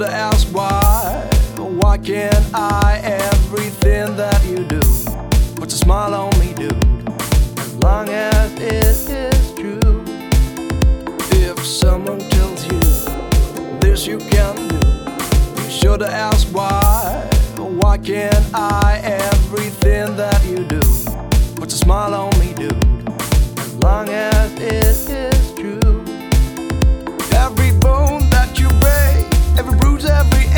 to ask why. Why can't I? Everything that you do puts a smile on me, dude. As long as it is true. If someone tells you this you can do, you should ask why. Why can't I? Everything that you do puts a smile on me, dude. As long as it every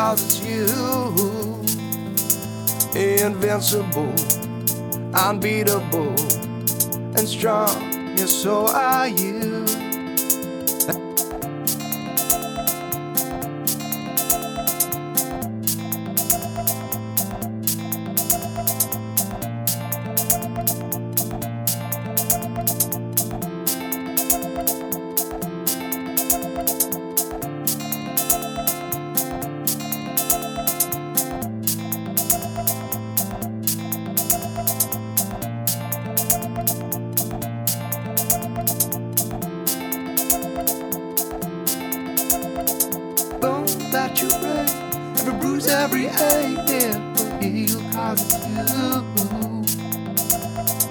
Cause it's you, invincible, unbeatable, and strong. Yes, so are you. times every ache it will heal cause it's you.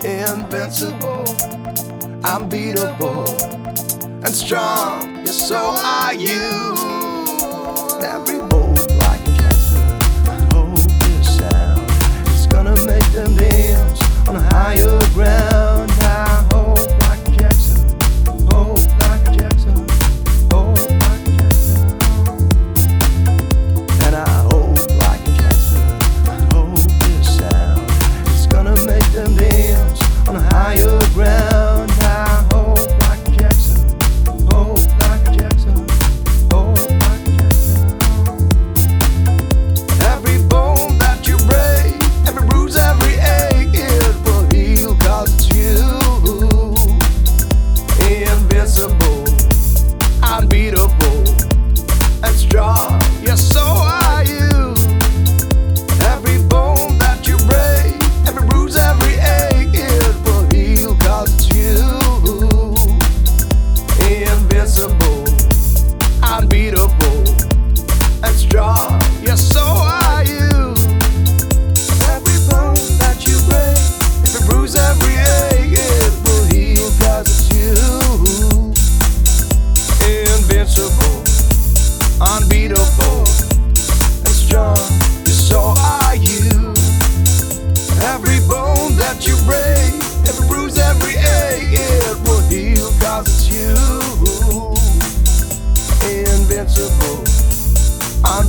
Invincible, unbeatable, and strong, yeah, so are you. Every boy.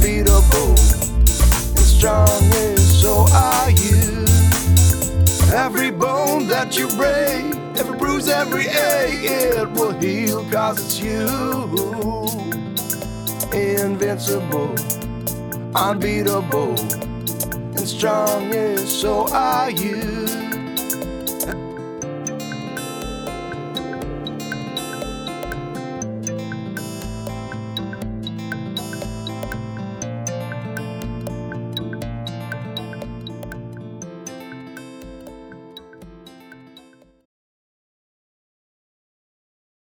unbeatable and strong is so are you. Every bone that you break, every bruise, every ache, it will heal cause it's you. Invincible, unbeatable, and strong is so are you.